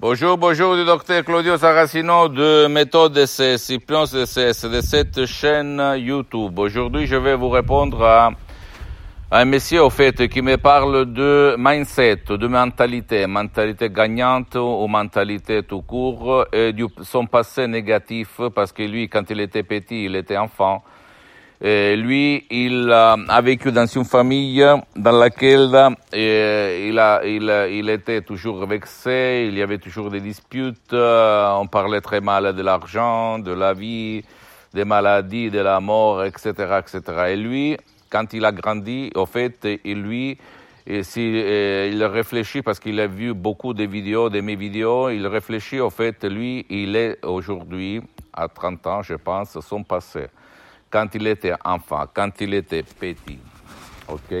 Bonjour, bonjour du docteur Claudio Saracino de Méthode DCS, Hypnose DCS, de cette chaîne YouTube. Aujourd'hui, je vais vous répondre à un monsieur, au fait, qui me parle de mindset, de mentalité, mentalité gagnante ou mentalité tout court, et de son passé négatif, parce que lui, quand il était petit, il était enfant, et lui, il a vécu dans une famille dans laquelle il, a, il, était toujours vexé, il y avait toujours des disputes, on parlait très mal de l'argent, de la vie, des maladies, de la mort, etc., etc. Et lui, quand il a grandi, au fait, il, lui, il réfléchit parce qu'il a vu beaucoup de vidéos, de mes vidéos, il réfléchit, au fait, lui, il est aujourd'hui, à 30 ans, je pense, son passé quand il était enfant, quand il était petit. OK?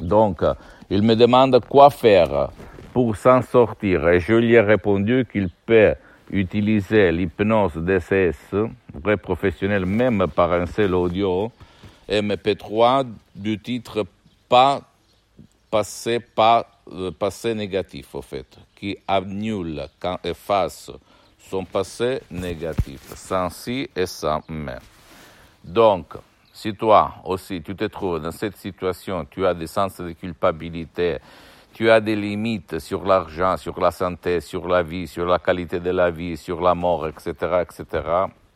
Donc, il me demande quoi faire pour s'en sortir et je lui ai répondu qu'il peut utiliser l'hypnose DCS, vrai professionnel, même par un seul audio, MP3 du titre pas passé, pas passé négatif, au fait, qui annule, quand efface son passé négatif, sans si et sans mais. Donc, si toi aussi tu te trouves dans cette situation, tu as des sens de culpabilité, tu as des limites sur l'argent, sur la santé, sur la vie, sur la qualité de la vie, sur la mort, etc., etc.,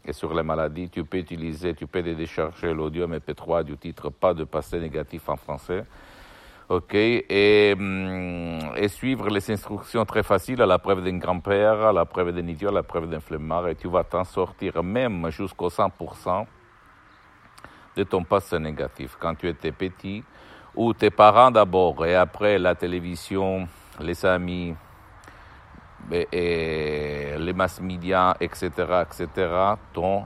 et sur les maladies, tu peux utiliser, tu peux décharger l'audio MP3 du titre Pas de passé négatif en français. OK, et, et, suivre les instructions très faciles à la preuve d'un grand-père, à la preuve d'un idiot, à la preuve d'un flemmard, et tu vas t'en sortir même jusqu'au 100% de ton passé négatif quand tu étais petit, ou tes parents d'abord et après la télévision, les amis, et les mass médias, etc., etc., t'ont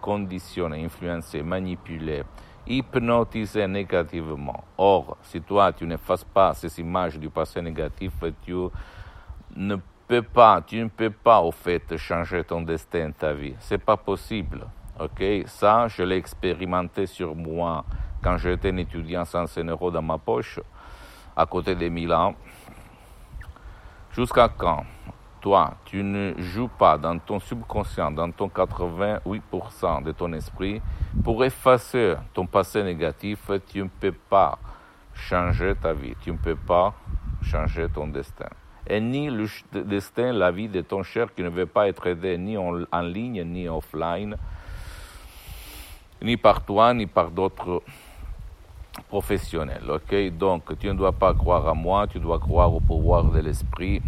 conditionné, influencé, manipulé, hypnotisé négativement. Or, si toi, tu n'effaces pas ces images du passé négatif, tu ne peux pas, tu ne peux pas, au fait, changer ton destin, ta vie. C'est pas possible. Ok, ça, je l'ai expérimenté sur moi. Quand j'étais un étudiant sans un euro dans ma poche, à côté de Milan. Jusqu'à quand? Toi, tu ne joues pas dans ton subconscient, dans ton 88% de ton esprit, pour effacer ton passé négatif, tu ne peux pas changer ta vie, tu ne peux pas changer ton destin. Et ni le destin, la vie de ton cher qui ne veut pas être aidé ni en ligne, ni offline, ni par toi, ni par d'autres professionnels. Ok, donc tu ne dois pas croire à moi, tu dois croire au pouvoir de l'esprit,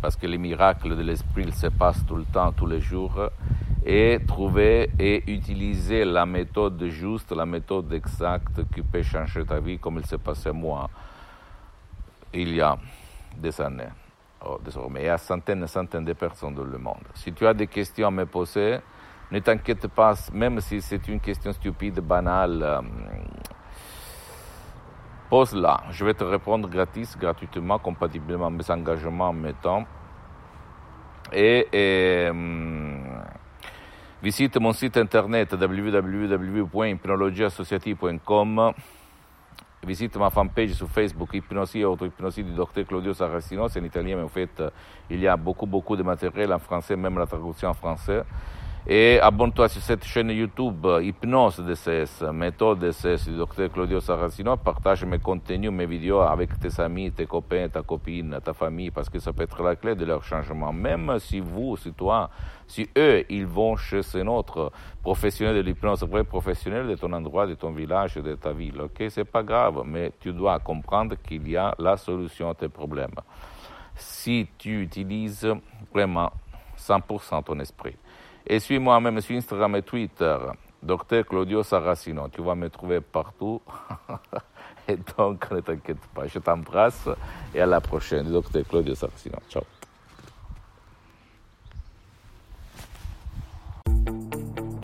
parce que les miracles de l'esprit se passent tout le temps, tous les jours, et trouver et utiliser la méthode juste, la méthode exacte qui peut changer ta vie, comme il s'est passé moi il y a des années. Oh, désormais, il y centaines et centaines de personnes dans le monde. Si tu as des questions à me poser, ne t'inquiète pas, même si c'est une question stupide, banale, euh, pose-la. Je vais te répondre gratis, gratuitement, compatiblement à mes engagements, mes temps. Et, euh, visite mon site internet www.hypnologieassociative.com visite ma fanpage sur Facebook, Hypnosie et auto-hypnosie du docteur Claudio Saracino. C'est en italien, mais en fait, il y a beaucoup, beaucoup de matériel en français, même la traduction en français. Et abonne-toi sur cette chaîne YouTube Hypnose DCS, méthode DCS du docteur Claudio Saracino. Partage mes contenus, mes vidéos avec tes amis, tes copains, ta copine, ta famille, parce que ça peut être la clé de leur changement. Même si vous, si toi, si eux, ils vont chez un autre professionnel de l'hypnose, vrai professionnel de ton endroit, de ton village, de ta ville. Ok, c'est pas grave, mais tu dois comprendre qu'il y a la solution à tes problèmes. Si tu utilises vraiment 100% ton esprit. Et suis moi-même sur Instagram et Twitter, Docteur Claudio Saracino. Tu vas me trouver partout. et donc, ne t'inquiète pas. Je t'embrasse et à la prochaine. Docteur Claudio Saracino. Ciao.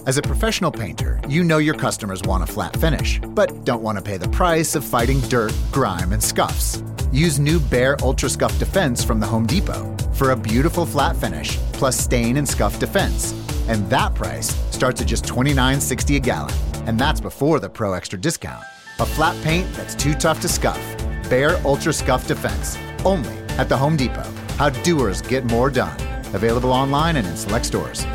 As a professional painter, you know your customers want a flat finish, but don't want to pay the price of fighting dirt, grime, and scuffs. Use new Bare Ultra Scuff Defense from the Home Depot for a beautiful flat finish plus stain and scuff defense. And that price starts at just $29.60 a gallon. And that's before the Pro Extra discount. A flat paint that's too tough to scuff. Bare Ultra Scuff Defense. Only at the Home Depot. How doers get more done. Available online and in select stores.